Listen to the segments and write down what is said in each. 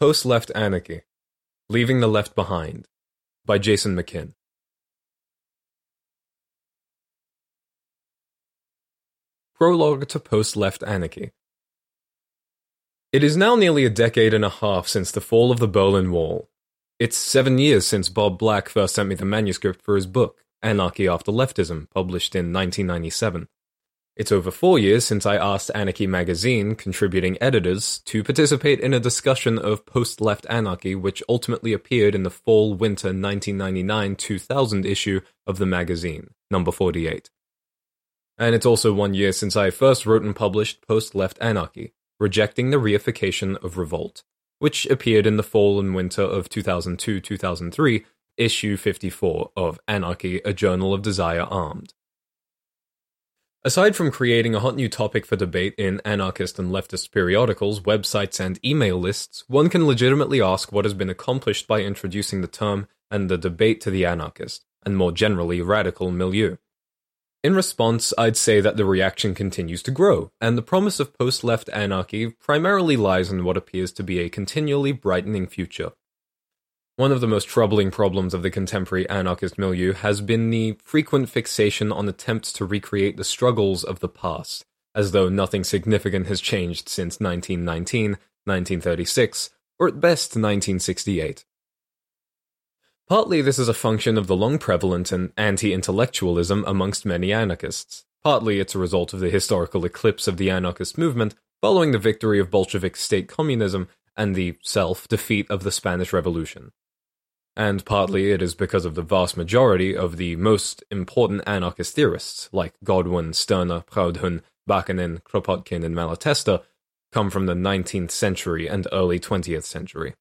Post Left Anarchy Leaving the Left Behind by Jason McQuinn. Prologue to Post Left Anarchy It is now nearly a decade and a half since the fall of the Berlin Wall. It's seven years since Bob Black first sent me the manuscript for his book, Anarchy After Leftism, published in 1997. It's over four years since I asked Anarchy magazine contributing editors to participate in a discussion of post left anarchy, which ultimately appeared in the fall winter 1999 2000 issue of the magazine, number 48. And it's also one year since I first wrote and published Post Left Anarchy, Rejecting the Reification of Revolt, which appeared in the fall and winter of 2002 2003, issue 54 of Anarchy, a Journal of Desire Armed. Aside from creating a hot new topic for debate in anarchist and leftist periodicals, websites, and email lists, one can legitimately ask what has been accomplished by introducing the term and the debate to the anarchist, and more generally, radical milieu. In response, I'd say that the reaction continues to grow, and the promise of post left anarchy primarily lies in what appears to be a continually brightening future. One of the most troubling problems of the contemporary anarchist milieu has been the frequent fixation on attempts to recreate the struggles of the past, as though nothing significant has changed since 1919, 1936, or at best 1968. Partly this is a function of the long prevalent and anti intellectualism amongst many anarchists. Partly it's a result of the historical eclipse of the anarchist movement following the victory of Bolshevik state communism and the self defeat of the Spanish Revolution and partly it is because of the vast majority of the most important anarchist theorists, like Godwin, Stirner, Proudhon, Bakunin, Kropotkin, and Malatesta, come from the 19th century and early 20th century.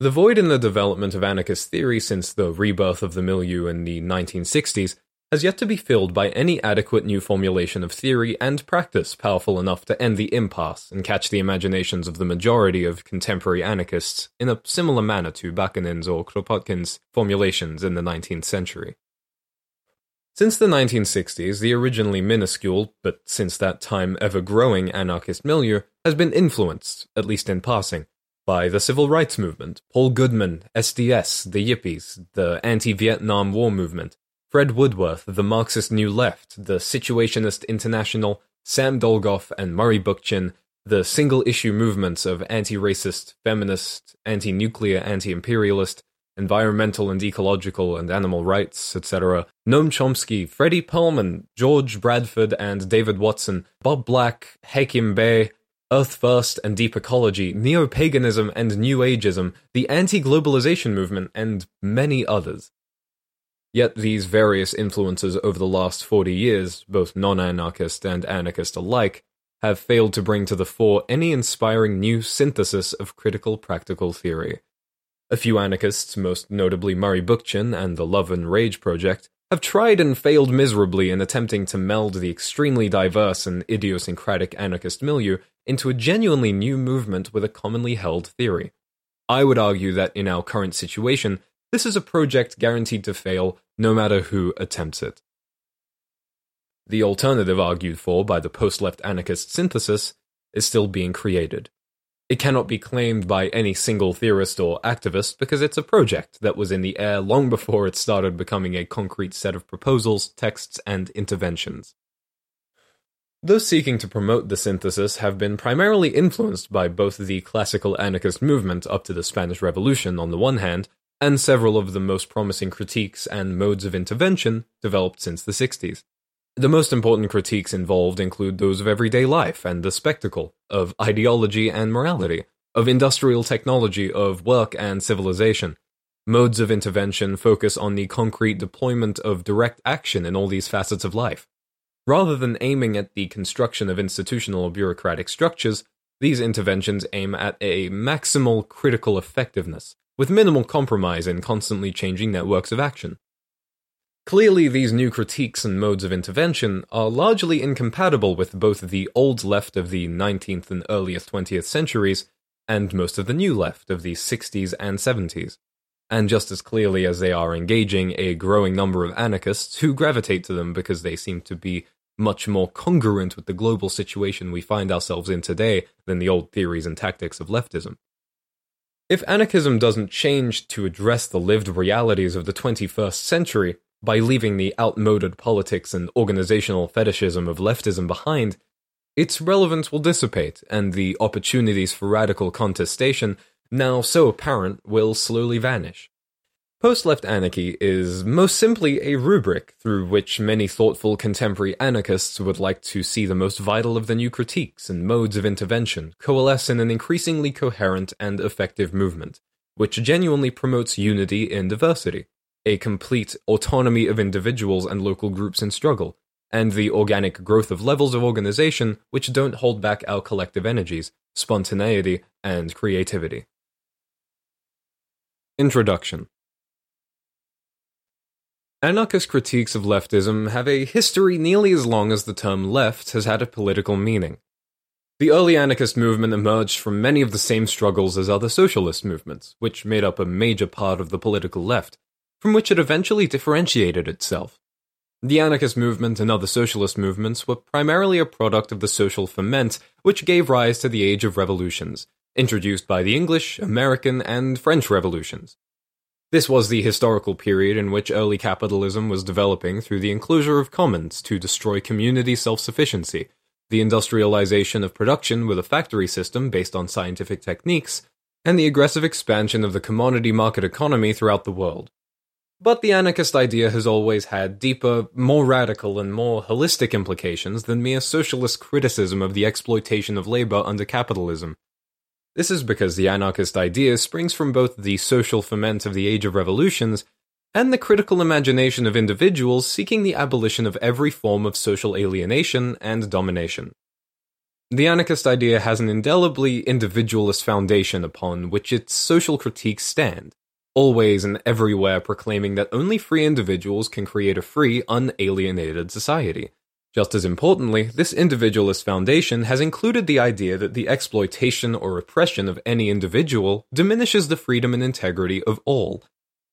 The void in the development of anarchist theory since the rebirth of the milieu in the 1960s has yet to be filled by any adequate new formulation of theory and practice powerful enough to end the impasse and catch the imaginations of the majority of contemporary anarchists in a similar manner to Bakunin's or Kropotkin's formulations in the 19th century. Since the 1960s, the originally minuscule, but since that time ever growing anarchist milieu has been influenced, at least in passing, by the civil rights movement, Paul Goodman, SDS, the Yippies, the anti Vietnam War movement, Fred Woodworth, the Marxist New Left, the Situationist International, Sam Dolgoff, and Murray Bookchin, the single issue movements of anti racist, feminist, anti nuclear, anti imperialist, environmental and ecological and animal rights, etc., Noam Chomsky, Fredy Perlman, George Bradford and David Watson, Bob Black, Hakim Bey, Earth First and Deep Ecology, Neo Paganism and New Ageism, the anti globalization movement, and many others. Yet these various influences over the last 40 years, both non anarchist and anarchist alike, have failed to bring to the fore any inspiring new synthesis of critical practical theory. A few anarchists, most notably Murray Bookchin and the Love and Rage Project, have tried and failed miserably in attempting to meld the extremely diverse and idiosyncratic anarchist milieu into a genuinely new movement with a commonly held theory. I would argue that in our current situation, this is a project guaranteed to fail no matter who attempts it. The alternative argued for by the post left anarchist synthesis is still being created. It cannot be claimed by any single theorist or activist because it's a project that was in the air long before it started becoming a concrete set of proposals, texts, and interventions. Those seeking to promote the synthesis have been primarily influenced by both the classical anarchist movement up to the Spanish Revolution on the one hand, and several of the most promising critiques and modes of intervention developed since the 60s. The most important critiques involved include those of everyday life and the spectacle, of ideology and morality, of industrial technology, of work and civilization. Modes of intervention focus on the concrete deployment of direct action in all these facets of life. Rather than aiming at the construction of institutional or bureaucratic structures, these interventions aim at a maximal critical effectiveness, with minimal compromise in constantly changing networks of action. Clearly, these new critiques and modes of intervention are largely incompatible with both the old left of the 19th and earliest 20th centuries and most of the new left of the 60s and 70s, and just as clearly as they are engaging a growing number of anarchists who gravitate to them because they seem to be much more congruent with the global situation we find ourselves in today than the old theories and tactics of leftism. If anarchism doesn't change to address the lived realities of the 21st century by leaving the outmoded politics and organizational fetishism of leftism behind, its relevance will dissipate, and the opportunities for radical contestation, now so apparent, will slowly vanish. Post left anarchy is most simply a rubric through which many thoughtful contemporary anarchists would like to see the most vital of the new critiques and modes of intervention coalesce in an increasingly coherent and effective movement, which genuinely promotes unity in diversity, a complete autonomy of individuals and local groups in struggle, and the organic growth of levels of organization which don't hold back our collective energies, spontaneity, and creativity. Introduction Anarchist critiques of leftism have a history nearly as long as the term left has had a political meaning. The early anarchist movement emerged from many of the same struggles as other socialist movements, which made up a major part of the political left, from which it eventually differentiated itself. The anarchist movement and other socialist movements were primarily a product of the social ferment which gave rise to the Age of Revolutions, introduced by the English, American, and French revolutions. This was the historical period in which early capitalism was developing through the enclosure of commons to destroy community self sufficiency, the industrialization of production with a factory system based on scientific techniques, and the aggressive expansion of the commodity market economy throughout the world. But the anarchist idea has always had deeper, more radical, and more holistic implications than mere socialist criticism of the exploitation of labor under capitalism, this is because the anarchist idea springs from both the social ferment of the Age of Revolutions and the critical imagination of individuals seeking the abolition of every form of social alienation and domination. The anarchist idea has an indelibly individualist foundation upon which its social critiques stand, always and everywhere proclaiming that only free individuals can create a free, unalienated society. Just as importantly, this individualist foundation has included the idea that the exploitation or oppression of any individual diminishes the freedom and integrity of all.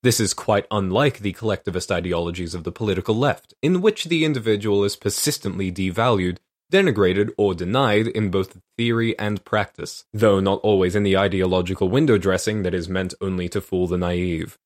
This is quite unlike the collectivist ideologies of the political left, in which the individual is persistently devalued, denigrated, or denied in both theory and practice, though not always in the ideological window dressing that is meant only to fool the naive.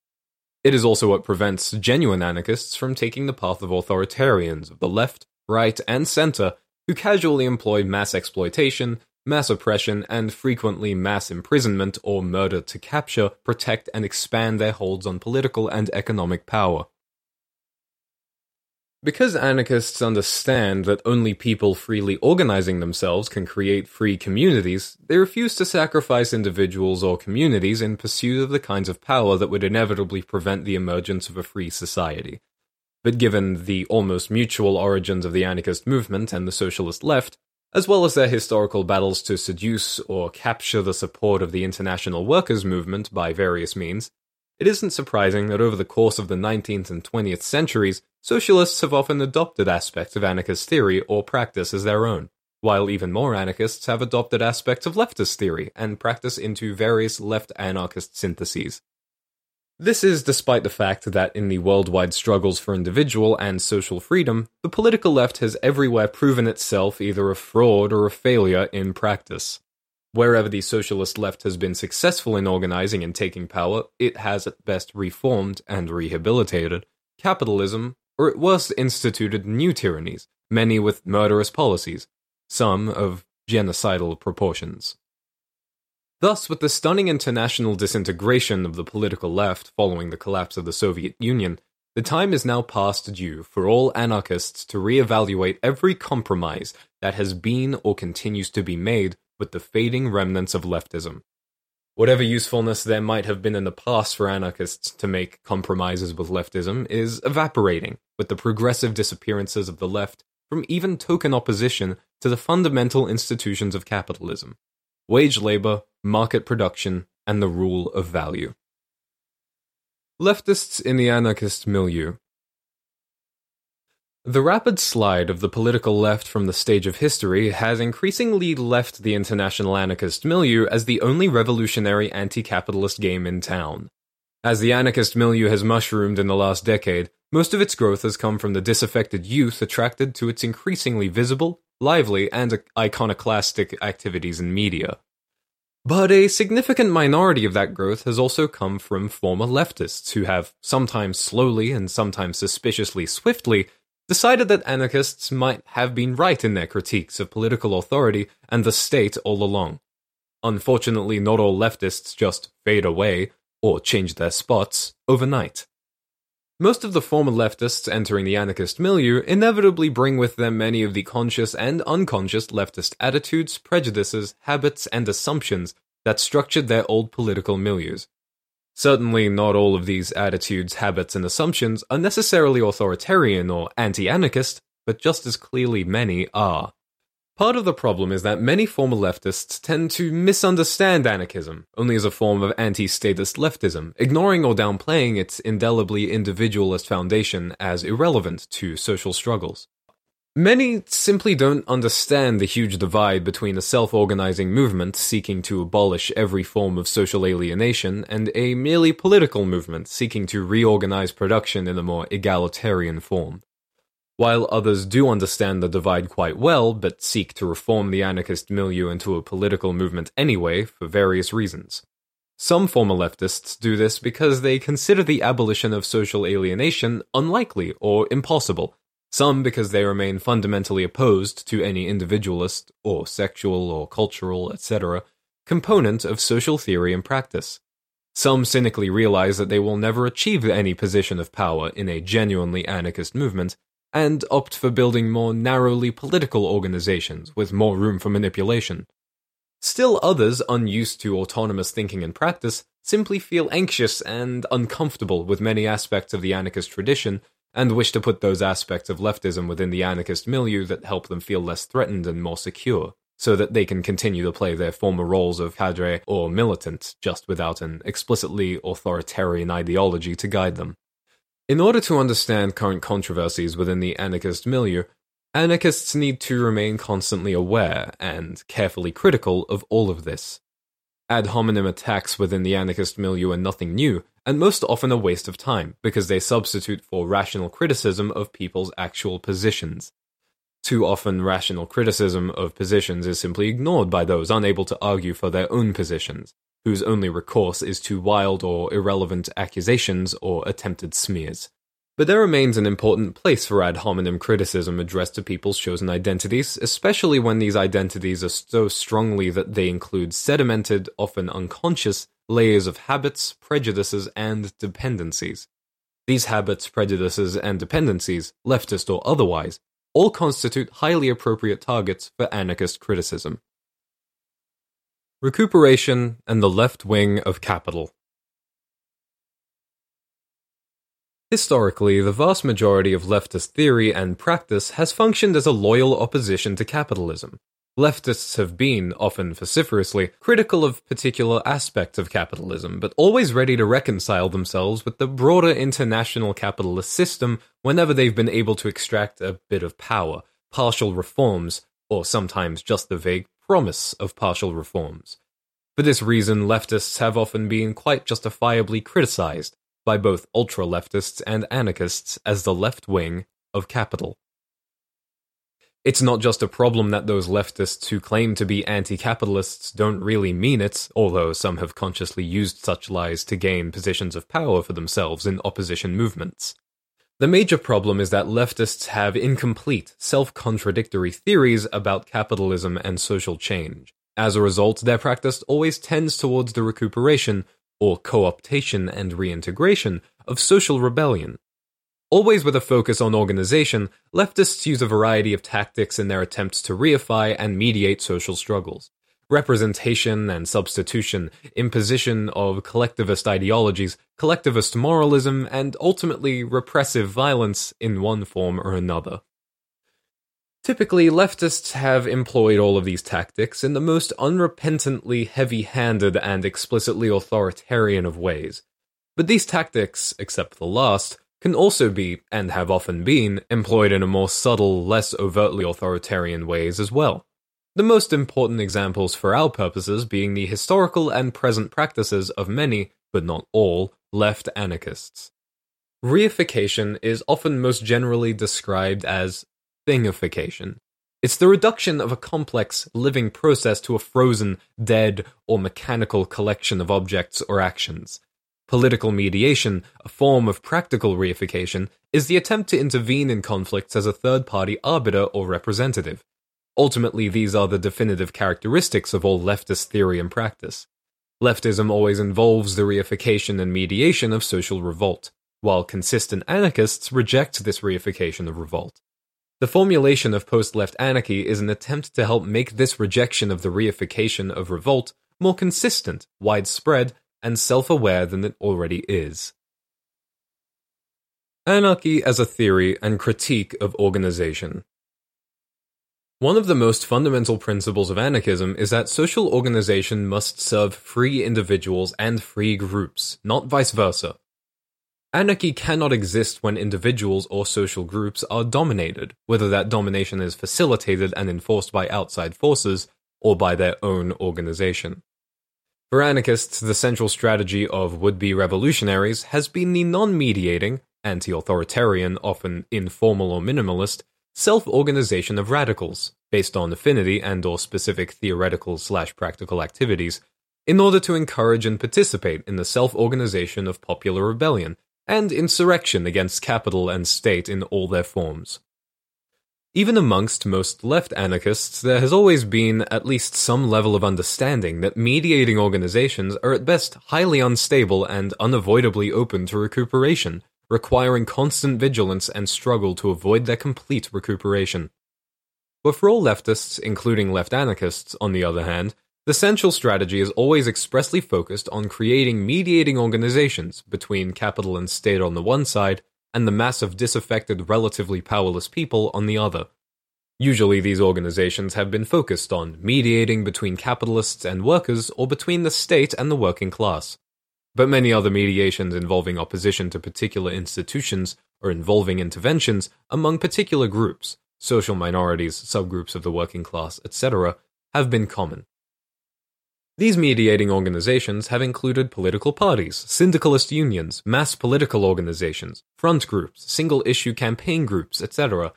It is also what prevents genuine anarchists from taking the path of authoritarians of the left right, and center who casually employ mass exploitation, mass oppression, and frequently mass imprisonment or murder to capture, protect, and expand their holds on political and economic power. Because anarchists understand that only people freely organizing themselves can create free communities, they refuse to sacrifice individuals or communities in pursuit of the kinds of power that would inevitably prevent the emergence of a free society but given the almost mutual origins of the anarchist movement and the socialist left, as well as their historical battles to seduce or capture the support of the international workers' movement by various means, it isn't surprising that over the course of the 19th and 20th centuries, socialists have often adopted aspects of anarchist theory or practice as their own, while even more anarchists have adopted aspects of leftist theory and practice into various left anarchist syntheses. This is despite the fact that in the worldwide struggles for individual and social freedom, the political left has everywhere proven itself either a fraud or a failure in practice. Wherever the socialist left has been successful in organizing and taking power, it has at best reformed and rehabilitated capitalism, or at worst instituted new tyrannies, many with murderous policies, some of genocidal proportions. Thus, with the stunning international disintegration of the political left following the collapse of the Soviet Union, the time is now past due for all anarchists to re-evaluate every compromise that has been or continues to be made with the fading remnants of leftism. Whatever usefulness there might have been in the past for anarchists to make compromises with leftism is evaporating with the progressive disappearances of the left from even token opposition to the fundamental institutions of capitalism wage labor, market production, and the rule of value. Leftists in the anarchist milieu. The rapid slide of the political left from the stage of history has increasingly left the international anarchist milieu as the only revolutionary anti capitalist game in town. As the anarchist milieu has mushroomed in the last decade, most of its growth has come from the disaffected youth attracted to its increasingly visible, lively, and iconoclastic activities in media. But a significant minority of that growth has also come from former leftists who have, sometimes slowly and sometimes suspiciously swiftly, decided that anarchists might have been right in their critiques of political authority and the state all along. Unfortunately, not all leftists just fade away, or change their spots, overnight. Most of the former leftists entering the anarchist milieu inevitably bring with them many of the conscious and unconscious leftist attitudes, prejudices, habits, and assumptions that structured their old political milieus. Certainly, not all of these attitudes, habits, and assumptions are necessarily authoritarian or anti anarchist, but just as clearly many are. Part of the problem is that many former leftists tend to misunderstand anarchism only as a form of anti statist leftism, ignoring or downplaying its indelibly individualist foundation as irrelevant to social struggles. Many simply don't understand the huge divide between a self organizing movement seeking to abolish every form of social alienation and a merely political movement seeking to reorganize production in a more egalitarian form. While others do understand the divide quite well, but seek to reform the anarchist milieu into a political movement anyway, for various reasons. Some former leftists do this because they consider the abolition of social alienation unlikely or impossible some because they remain fundamentally opposed to any individualist, or sexual, or cultural, etc., component of social theory and practice. Some cynically realize that they will never achieve any position of power in a genuinely anarchist movement, and opt for building more narrowly political organizations with more room for manipulation. Still others, unused to autonomous thinking and practice, simply feel anxious and uncomfortable with many aspects of the anarchist tradition and wish to put those aspects of leftism within the anarchist milieu that help them feel less threatened and more secure, so that they can continue to play their former roles of cadre or militant, just without an explicitly authoritarian ideology to guide them. In order to understand current controversies within the anarchist milieu, anarchists need to remain constantly aware and carefully critical of all of this. Ad hominem attacks within the anarchist milieu are nothing new, and most often a waste of time, because they substitute for rational criticism of people's actual positions. Too often, rational criticism of positions is simply ignored by those unable to argue for their own positions, whose only recourse is to wild or irrelevant accusations or attempted smears. But there remains an important place for ad hominem criticism addressed to people's chosen identities, especially when these identities are so strongly that they include sedimented, often unconscious, layers of habits, prejudices, and dependencies. These habits, prejudices, and dependencies, leftist or otherwise, all constitute highly appropriate targets for anarchist criticism. Recuperation and the left wing of capital. Historically, the vast majority of leftist theory and practice has functioned as a loyal opposition to capitalism. Leftists have been, often vociferously, critical of particular aspects of capitalism, but always ready to reconcile themselves with the broader international capitalist system whenever they've been able to extract a bit of power, partial reforms, or sometimes just the vague promise of partial reforms. For this reason, leftists have often been quite justifiably criticized, by both ultra leftists and anarchists as the left wing of capital. It's not just a problem that those leftists who claim to be anti capitalists don't really mean it, although some have consciously used such lies to gain positions of power for themselves in opposition movements. The major problem is that leftists have incomplete, self contradictory theories about capitalism and social change. As a result, their practice always tends towards the recuperation or co-optation and reintegration, of social rebellion. Always with a focus on organization, leftists use a variety of tactics in their attempts to reify and mediate social struggles. Representation and substitution, imposition of collectivist ideologies, collectivist moralism, and ultimately repressive violence in one form or another. Typically, leftists have employed all of these tactics in the most unrepentantly heavy handed and explicitly authoritarian of ways. But these tactics, except the last, can also be, and have often been, employed in a more subtle, less overtly authoritarian ways as well. The most important examples for our purposes being the historical and present practices of many, but not all, left anarchists. Reification is often most generally described as thingification. It's the reduction of a complex, living process to a frozen, dead, or mechanical collection of objects or actions. Political mediation, a form of practical reification, is the attempt to intervene in conflicts as a third party arbiter or representative. Ultimately, these are the definitive characteristics of all leftist theory and practice. Leftism always involves the reification and mediation of social revolt, while consistent anarchists reject this reification of revolt. The formulation of post left anarchy is an attempt to help make this rejection of the reification of revolt more consistent, widespread, and self aware than it already is. Anarchy as a theory and critique of organization. One of the most fundamental principles of anarchism is that social organization must serve free individuals and free groups, not vice versa. Anarchy cannot exist when individuals or social groups are dominated, whether that domination is facilitated and enforced by outside forces or by their own organization. For anarchists, the central strategy of would be revolutionaries has been the non mediating, anti authoritarian, often informal or minimalist, self-organization of radicals, based on affinity and or specific theoretical slash practical activities, in order to encourage and participate in the self-organization of popular rebellion and insurrection against capital and state in all their forms. Even amongst most left anarchists, there has always been at least some level of understanding that mediating organizations are at best highly unstable and unavoidably open to recuperation, requiring constant vigilance and struggle to avoid their complete recuperation. But for all leftists, including left anarchists, on the other hand, the central strategy is always expressly focused on creating mediating organizations between capital and state on the one side and the mass of disaffected, relatively powerless people on the other. Usually, these organizations have been focused on mediating between capitalists and workers or between the state and the working class but many other mediations involving opposition to particular institutions or involving interventions among particular groups, social minorities, subgroups of the working class, etc., have been common. These mediating organizations have included political parties, syndicalist unions, mass political organizations, front groups, single issue campaign groups, etc.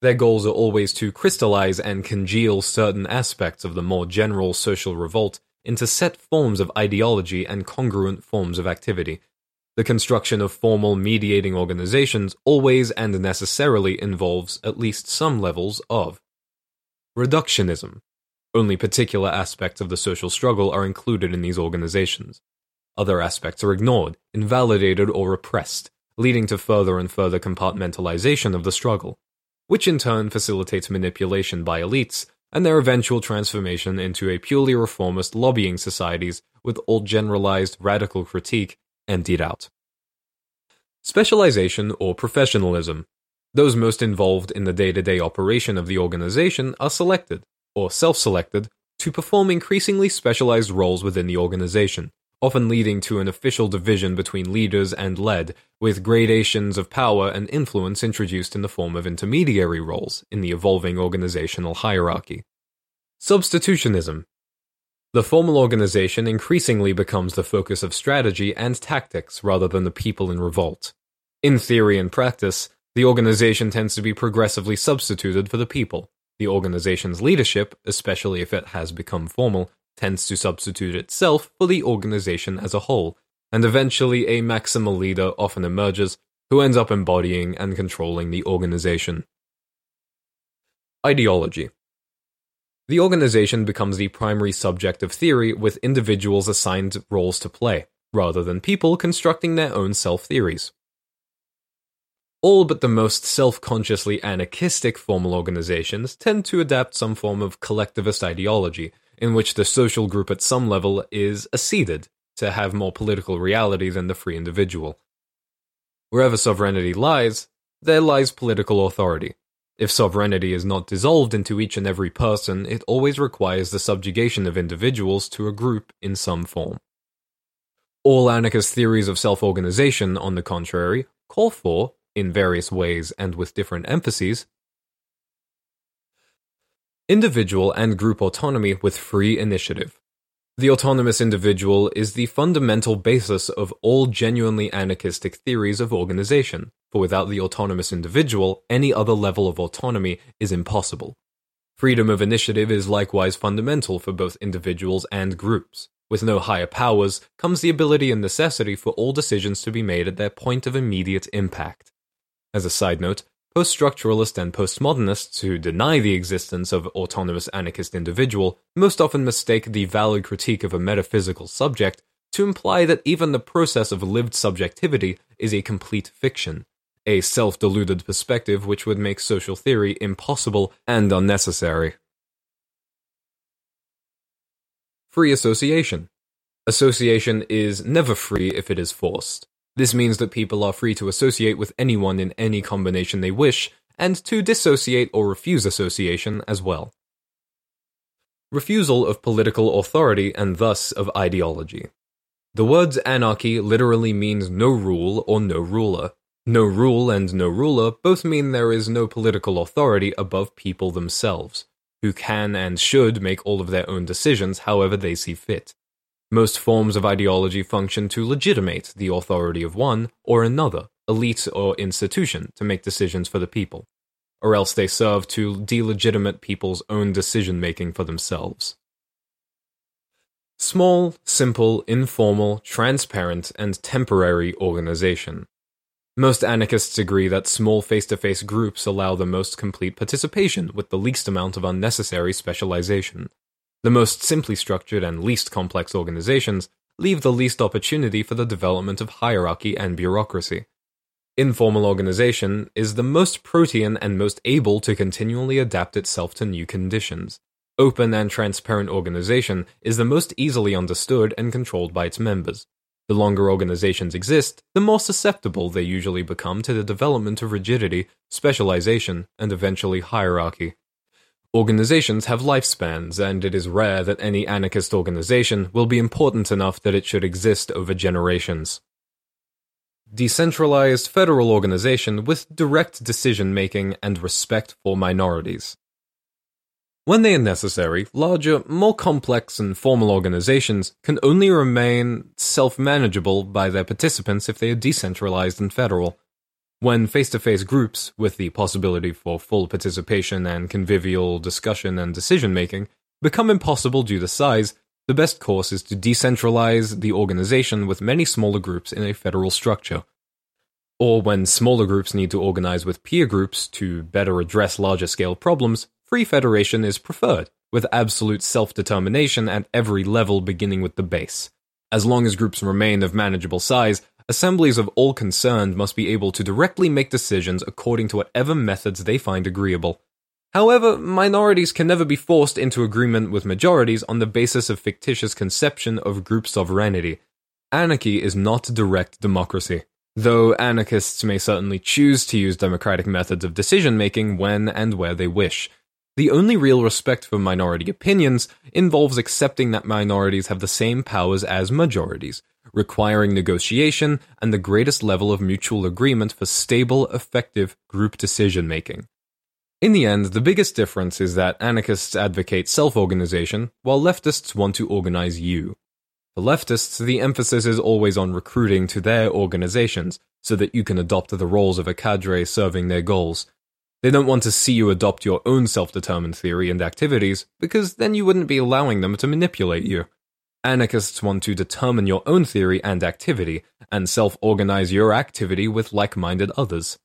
Their goals are always to crystallize and congeal certain aspects of the more general social revolt into set forms of ideology and congruent forms of activity. The construction of formal mediating organizations always and necessarily involves at least some levels of reductionism. Only particular aspects of the social struggle are included in these organizations. Other aspects are ignored, invalidated, or repressed, leading to further and further compartmentalization of the struggle, which in turn facilitates manipulation by elites and their eventual transformation into a purely reformist lobbying societies with all generalized radical critique emptied out. Specialization or professionalism. Those most involved in the day to day operation of the organization are selected, or self selected, to perform increasingly specialized roles within the organization, often leading to an official division between leaders and led, with gradations of power and influence introduced in the form of intermediary roles in the evolving organizational hierarchy. Substitutionism. The formal organization increasingly becomes the focus of strategy and tactics rather than the people in revolt. In theory and practice, the organization tends to be progressively substituted for the people. The organization's leadership, especially if it has become formal, tends to substitute itself for the organization as a whole, and eventually a maximal leader often emerges who ends up embodying and controlling the organization. Ideology The organization becomes the primary subject of theory with individuals assigned roles to play, rather than people constructing their own self theories. All but the most self consciously anarchistic formal organizations tend to adapt some form of collectivist ideology in which the social group at some level is acceded to have more political reality than the free individual. Wherever sovereignty lies, there lies political authority. If sovereignty is not dissolved into each and every person, it always requires the subjugation of individuals to a group in some form. All anarchist theories of self organization, on the contrary, call for, in various ways and with different emphases, individual and group autonomy with free initiative. The autonomous individual is the fundamental basis of all genuinely anarchistic theories of organization, for without the autonomous individual, any other level of autonomy is impossible. Freedom of initiative is likewise fundamental for both individuals and groups. With no higher powers comes the ability and necessity for all decisions to be made at their point of immediate impact. As a side note, Post structuralists and postmodernists who deny the existence of autonomous anarchist individual most often mistake the valid critique of a metaphysical subject to imply that even the process of lived subjectivity is a complete fiction, a self deluded perspective which would make social theory impossible and unnecessary. Free association. Association is never free if it is forced. This means that people are free to associate with anyone in any combination they wish, and to dissociate or refuse association as well. Refusal of political authority and thus of ideology. The words anarchy literally means no rule or no ruler. No rule and no ruler both mean there is no political authority above people themselves, who can and should make all of their own decisions however they see fit. Most forms of ideology function to legitimate the authority of one or another, elite or institution, to make decisions for the people, or else they serve to delegitimate people's own decision making for themselves. Small, simple, informal, transparent, and temporary organization. Most anarchists agree that small face to face groups allow the most complete participation with the least amount of unnecessary specialization. The most simply structured and least complex organizations leave the least opportunity for the development of hierarchy and bureaucracy. Informal organization is the most protean and most able to continually adapt itself to new conditions. Open and transparent organization is the most easily understood and controlled by its members. The longer organizations exist, the more susceptible they usually become to the development of rigidity, specialization, and eventually hierarchy. Organizations have lifespans, and it is rare that any anarchist organization will be important enough that it should exist over generations. Decentralized federal organization with direct decision making and respect for minorities. When they are necessary, larger, more complex and formal organizations can only remain self manageable by their participants if they are decentralized and federal. When face to face groups, with the possibility for full participation and convivial discussion and decision making, become impossible due to size, the best course is to decentralize the organization with many smaller groups in a federal structure. Or when smaller groups need to organize with peer groups to better address larger scale problems, free federation is preferred, with absolute self determination at every level beginning with the base. As long as groups remain of manageable size, Assemblies of all concerned must be able to directly make decisions according to whatever methods they find agreeable. However, minorities can never be forced into agreement with majorities on the basis of fictitious conception of group sovereignty. Anarchy is not direct democracy, though anarchists may certainly choose to use democratic methods of decision making when and where they wish. The only real respect for minority opinions involves accepting that minorities have the same powers as majorities, requiring negotiation and the greatest level of mutual agreement for stable, effective group decision making. In the end, the biggest difference is that anarchists advocate self organization, while leftists want to organize you. For leftists, the emphasis is always on recruiting to their organizations so that you can adopt the roles of a cadre serving their goals. They don't want to see you adopt your own self determined theory and activities, because then you wouldn't be allowing them to manipulate you. Anarchists want to determine your own theory and activity, and self organize your activity with like minded others.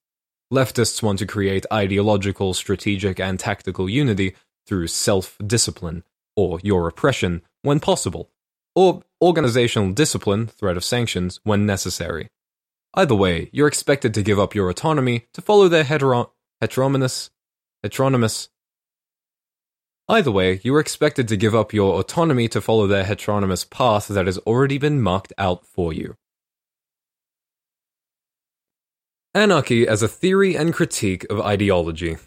Leftists want to create ideological, strategic, and tactical unity through self discipline, or your oppression when possible, or organizational discipline, threat of sanctions, when necessary. Either way, you're expected to give up your autonomy to follow their hetero- heteronomous, heteronomous Either way, you are expected to give up your autonomy to follow their heteronomous path that has already been marked out for you. Anarchy as a theory and critique of ideology.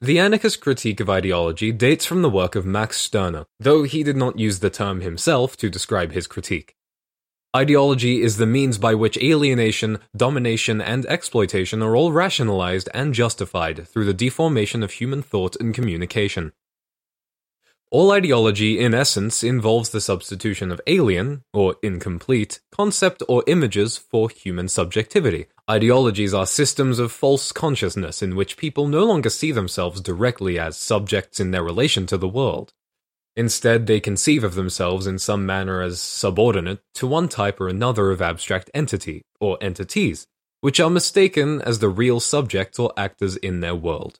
The anarchist critique of ideology dates from the work of Max Stirner, though he did not use the term himself to describe his critique. Ideology is the means by which alienation, domination, and exploitation are all rationalized and justified through the deformation of human thought and communication. All ideology, in essence, involves the substitution of alien, or incomplete, concept or images for human subjectivity. Ideologies are systems of false consciousness in which people no longer see themselves directly as subjects in their relation to the world. Instead, they conceive of themselves in some manner as subordinate to one type or another of abstract entity, or entities, which are mistaken as the real subjects or actors in their world.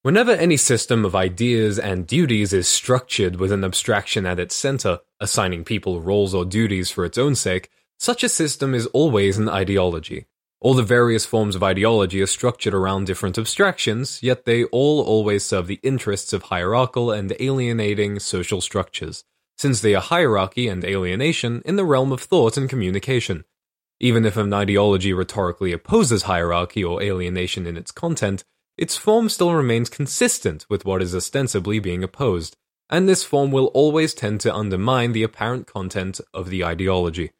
Whenever any system of ideas and duties is structured with an abstraction at its center, assigning people roles or duties for its own sake, such a system is always an ideology. All the various forms of ideology are structured around different abstractions, yet they all always serve the interests of hierarchical and alienating social structures, since they are hierarchy and alienation in the realm of thought and communication. Even if an ideology rhetorically opposes hierarchy or alienation in its content, its form still remains consistent with what is ostensibly being opposed, and this form will always tend to undermine the apparent content of the ideology.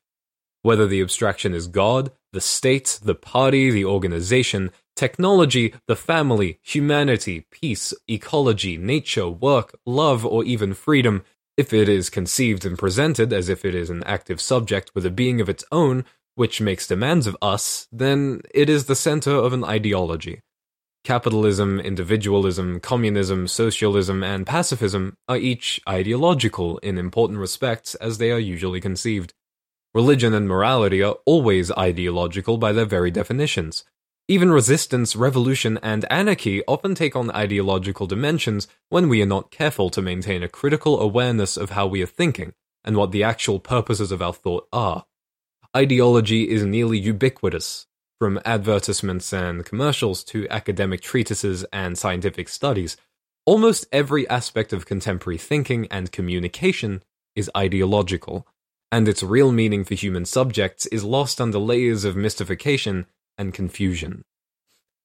Whether the abstraction is God, the state, the party, the organization, technology, the family, humanity, peace, ecology, nature, work, love, or even freedom, if it is conceived and presented as if it is an active subject with a being of its own, which makes demands of us, then it is the center of an ideology. Capitalism, individualism, communism, socialism, and pacifism are each ideological in important respects as they are usually conceived. Religion and morality are always ideological by their very definitions. Even resistance, revolution, and anarchy often take on ideological dimensions when we are not careful to maintain a critical awareness of how we are thinking and what the actual purposes of our thought are. Ideology is nearly ubiquitous, from advertisements and commercials to academic treatises and scientific studies, almost every aspect of contemporary thinking and communication is ideological, and its real meaning for human subjects is lost under layers of mystification and confusion.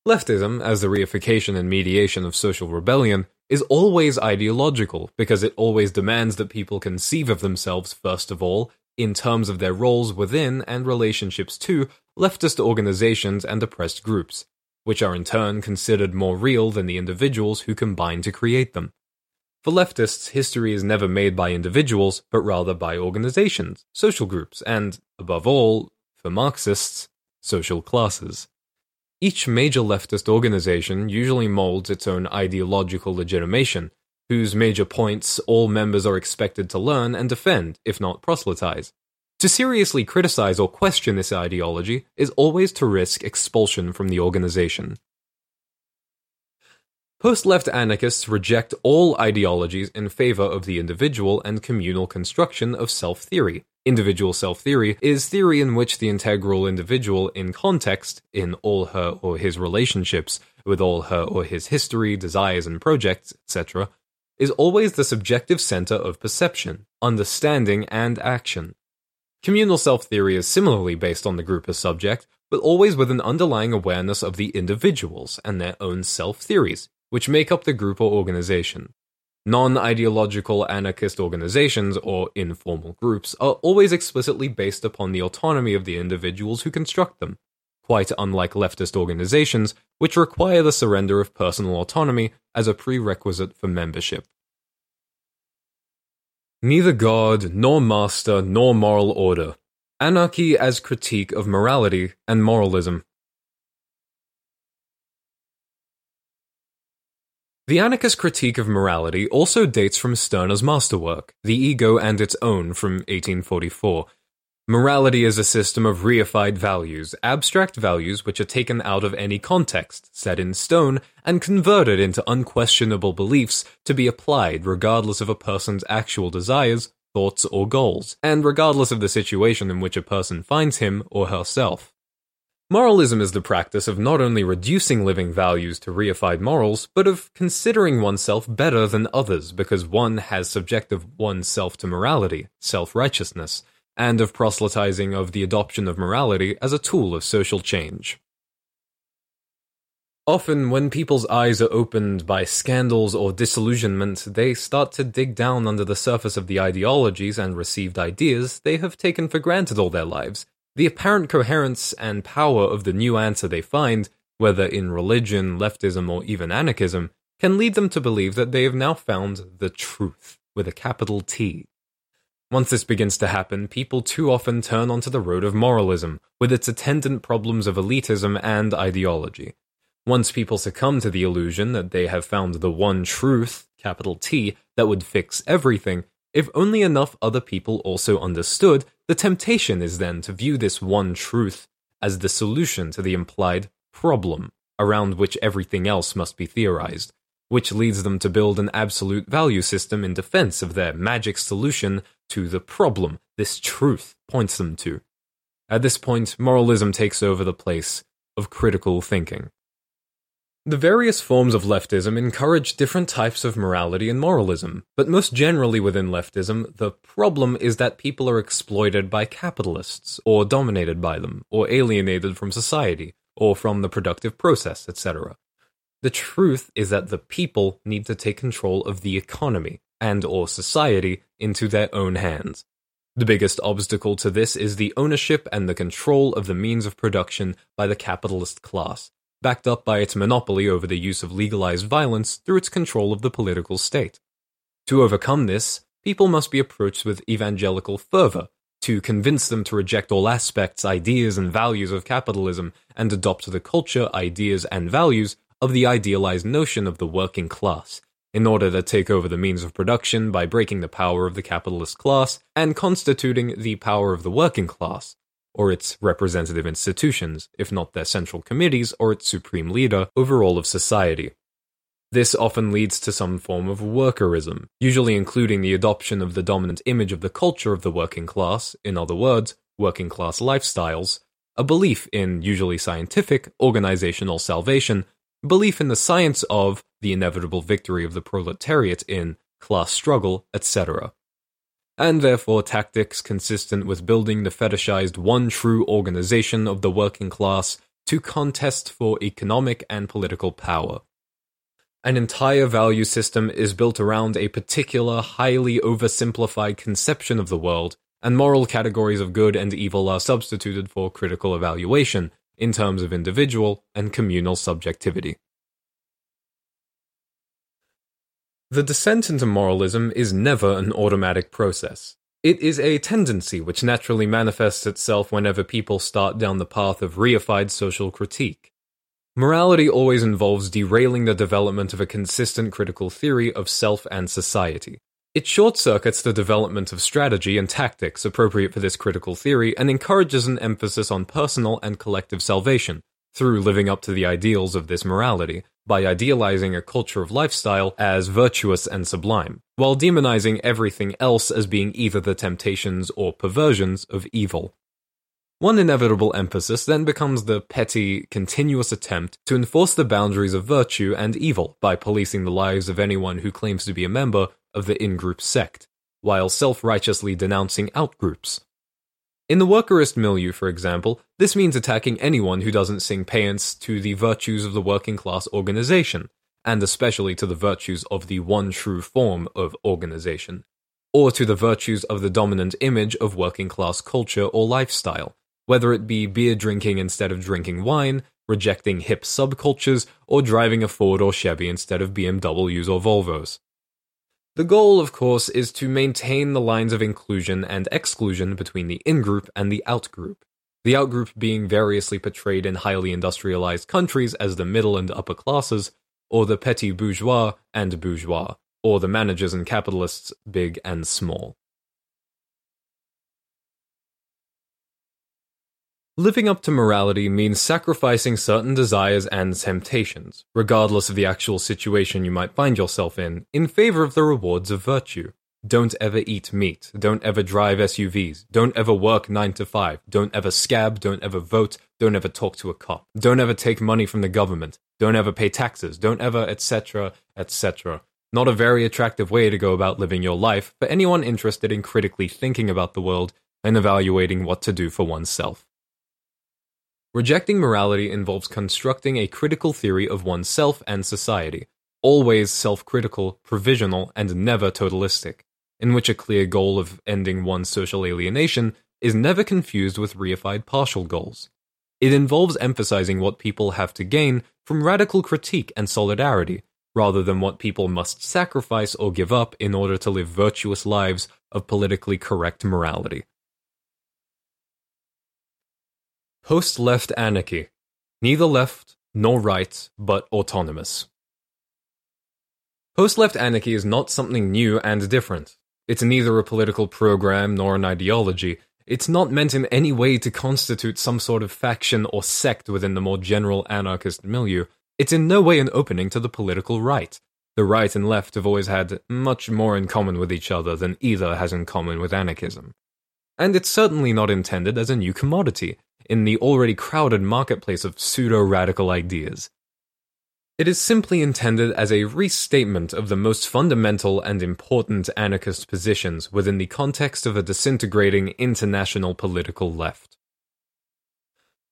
Leftism, as the reification and mediation of social rebellion, is always ideological because it always demands that people conceive of themselves, first of all, in terms of their roles within and relationships to leftist organizations and oppressed groups, which are in turn considered more real than the individuals who combine to create them. For leftists, history is never made by individuals, but rather by organizations, social groups, and, above all, for Marxists, social classes. Each major leftist organization usually molds its own ideological legitimation, whose major points all members are expected to learn and defend, if not proselytize. To seriously criticize or question this ideology is always to risk expulsion from the organization. Post left anarchists reject all ideologies in favor of the individual and communal construction of self theory. Individual self theory is theory in which the integral individual in context, in all her or his relationships, with all her or his history, desires, and projects, etc., is always the subjective center of perception, understanding, and action. Communal self theory is similarly based on the group as subject, but always with an underlying awareness of the individuals and their own self theories, which make up the group or organization. Non ideological anarchist organizations, or informal groups, are always explicitly based upon the autonomy of the individuals who construct them, quite unlike leftist organizations, which require the surrender of personal autonomy as a prerequisite for membership. Neither God, nor master, nor moral order. Anarchy as critique of morality and moralism. The anarchist critique of morality also dates from Stirner's masterwork, The Ego and Its Own from 1844, Morality is a system of reified values, abstract values which are taken out of any context, set in stone, and converted into unquestionable beliefs to be applied regardless of a person's actual desires, thoughts, or goals, and regardless of the situation in which a person finds him or herself. Moralism is the practice of not only reducing living values to reified morals, but of considering oneself better than others because one has subjected oneself to morality, self righteousness, and of proselytizing of the adoption of morality as a tool of social change. Often, when people's eyes are opened by scandals or disillusionment, they start to dig down under the surface of the ideologies and received ideas they have taken for granted all their lives. The apparent coherence and power of the new answer they find, whether in religion, leftism, or even anarchism, can lead them to believe that they have now found the truth with a capital T. Once this begins to happen, people too often turn onto the road of moralism, with its attendant problems of elitism and ideology. Once people succumb to the illusion that they have found the one truth, capital T, that would fix everything, if only enough other people also understood, the temptation is then to view this one truth as the solution to the implied problem around which everything else must be theorized, which leads them to build an absolute value system in defense of their magic solution to the problem this truth points them to. At this point, moralism takes over the place of critical thinking. The various forms of leftism encourage different types of morality and moralism, but most generally within leftism, the problem is that people are exploited by capitalists, or dominated by them, or alienated from society, or from the productive process, etc. The truth is that the people need to take control of the economy and or society into their own hands. The biggest obstacle to this is the ownership and the control of the means of production by the capitalist class, backed up by its monopoly over the use of legalized violence through its control of the political state. To overcome this, people must be approached with evangelical fervor to convince them to reject all aspects, ideas, and values of capitalism and adopt the culture, ideas, and values of the idealized notion of the working class, in order to take over the means of production by breaking the power of the capitalist class and constituting the power of the working class, or its representative institutions, if not their central committees or its supreme leader, over all of society. This often leads to some form of workerism, usually including the adoption of the dominant image of the culture of the working class, in other words, working class lifestyles, a belief in usually scientific, organizational salvation, belief in the science of the inevitable victory of the proletariat in class struggle, etc and therefore tactics consistent with building the fetishized one true organization of the working class to contest for economic and political power. An entire value system is built around a particular, highly oversimplified conception of the world, and moral categories of good and evil are substituted for critical evaluation in terms of individual and communal subjectivity. The descent into moralism is never an automatic process. It is a tendency which naturally manifests itself whenever people start down the path of reified social critique. Morality always involves derailing the development of a consistent critical theory of self and society. It short circuits the development of strategy and tactics appropriate for this critical theory and encourages an emphasis on personal and collective salvation through living up to the ideals of this morality, by idealizing a culture of lifestyle as virtuous and sublime, while demonizing everything else as being either the temptations or perversions of evil. One inevitable emphasis then becomes the petty, continuous attempt to enforce the boundaries of virtue and evil by policing the lives of anyone who claims to be a member of the in group sect, while self righteously denouncing out groups. In the workerist milieu, for example, this means attacking anyone who doesn't sing paeans to the virtues of the working class organization, and especially to the virtues of the one true form of organization, or to the virtues of the dominant image of working class culture or lifestyle, whether it be beer drinking instead of drinking wine, rejecting hip subcultures, or driving a Ford or Chevy instead of BMWs or Volvos. The goal, of course, is to maintain the lines of inclusion and exclusion between the in group and the out group. The out group being variously portrayed in highly industrialized countries as the middle and upper classes, or the petit bourgeois and bourgeois, or the managers and capitalists, big and small. Living up to morality means sacrificing certain desires and temptations, regardless of the actual situation you might find yourself in, in favor of the rewards of virtue. Don't ever eat meat. Don't ever drive SUVs. Don't ever work 9 to 5. Don't ever scab. Don't ever vote. Don't ever talk to a cop. Don't ever take money from the government. Don't ever pay taxes. Don't ever, etc., etc. Not a very attractive way to go about living your life for anyone interested in critically thinking about the world and evaluating what to do for oneself. Rejecting morality involves constructing a critical theory of oneself and society, always self critical, provisional, and never totalistic, in which a clear goal of ending one's social alienation is never confused with reified partial goals. It involves emphasizing what people have to gain from radical critique and solidarity, rather than what people must sacrifice or give up in order to live virtuous lives of politically correct morality. Post left anarchy. Neither left nor right, but autonomous. Post left anarchy is not something new and different. It's neither a political program nor an ideology. It's not meant in any way to constitute some sort of faction or sect within the more general anarchist milieu. It's in no way an opening to the political right. The right and left have always had much more in common with each other than either has in common with anarchism. And it's certainly not intended as a new commodity in the already crowded marketplace of pseudo radical ideas. It is simply intended as a restatement of the most fundamental and important anarchist positions within the context of a disintegrating international political left.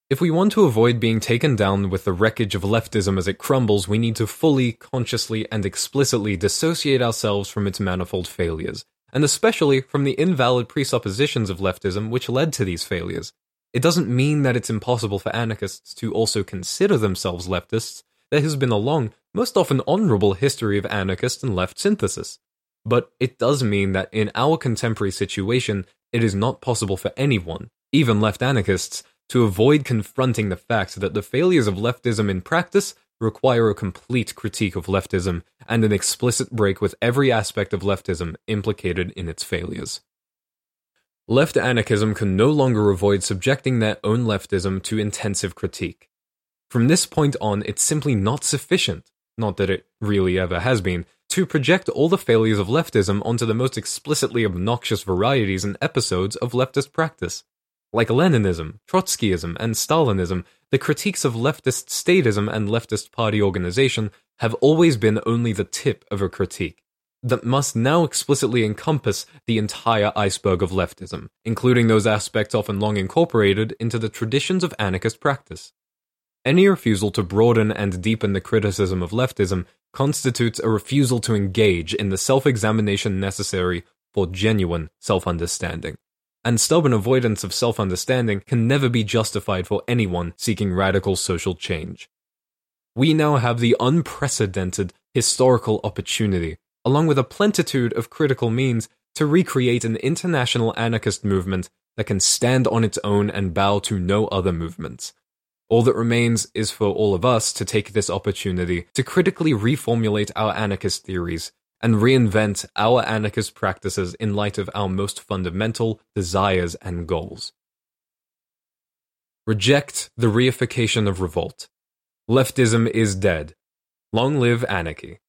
If we want to avoid being taken down with the wreckage of leftism as it crumbles, we need to fully, consciously, and explicitly dissociate ourselves from its manifold failures, and especially from the invalid presuppositions of leftism which led to these failures. It doesn't mean that it's impossible for anarchists to also consider themselves leftists. There has been a long, most often honorable history of anarchist and left synthesis. But it does mean that in our contemporary situation, it is not possible for anyone, even left anarchists, to avoid confronting the fact that the failures of leftism in practice require a complete critique of leftism and an explicit break with every aspect of leftism implicated in its failures. Left anarchism can no longer avoid subjecting their own leftism to intensive critique. From this point on, it's simply not sufficient, not that it really ever has been, to project all the failures of leftism onto the most explicitly obnoxious varieties and episodes of leftist practice. Like Leninism, Trotskyism, and Stalinism, the critiques of leftist statism and leftist party organization have always been only the tip of a critique that must now explicitly encompass the entire iceberg of leftism, including those aspects often long incorporated into the traditions of anarchist practice. Any refusal to broaden and deepen the criticism of leftism constitutes a refusal to engage in the self examination necessary for genuine self understanding and stubborn avoidance of self understanding can never be justified for anyone seeking radical social change. We now have the unprecedented historical opportunity, along with a plentitude of critical means, to recreate an international anarchist movement that can stand on its own and bow to no other movements. All that remains is for all of us to take this opportunity to critically reformulate our anarchist theories and reinvent our anarchist practices in light of our most fundamental desires and goals. Reject the reification of revolt. Leftism is dead. Long live anarchy.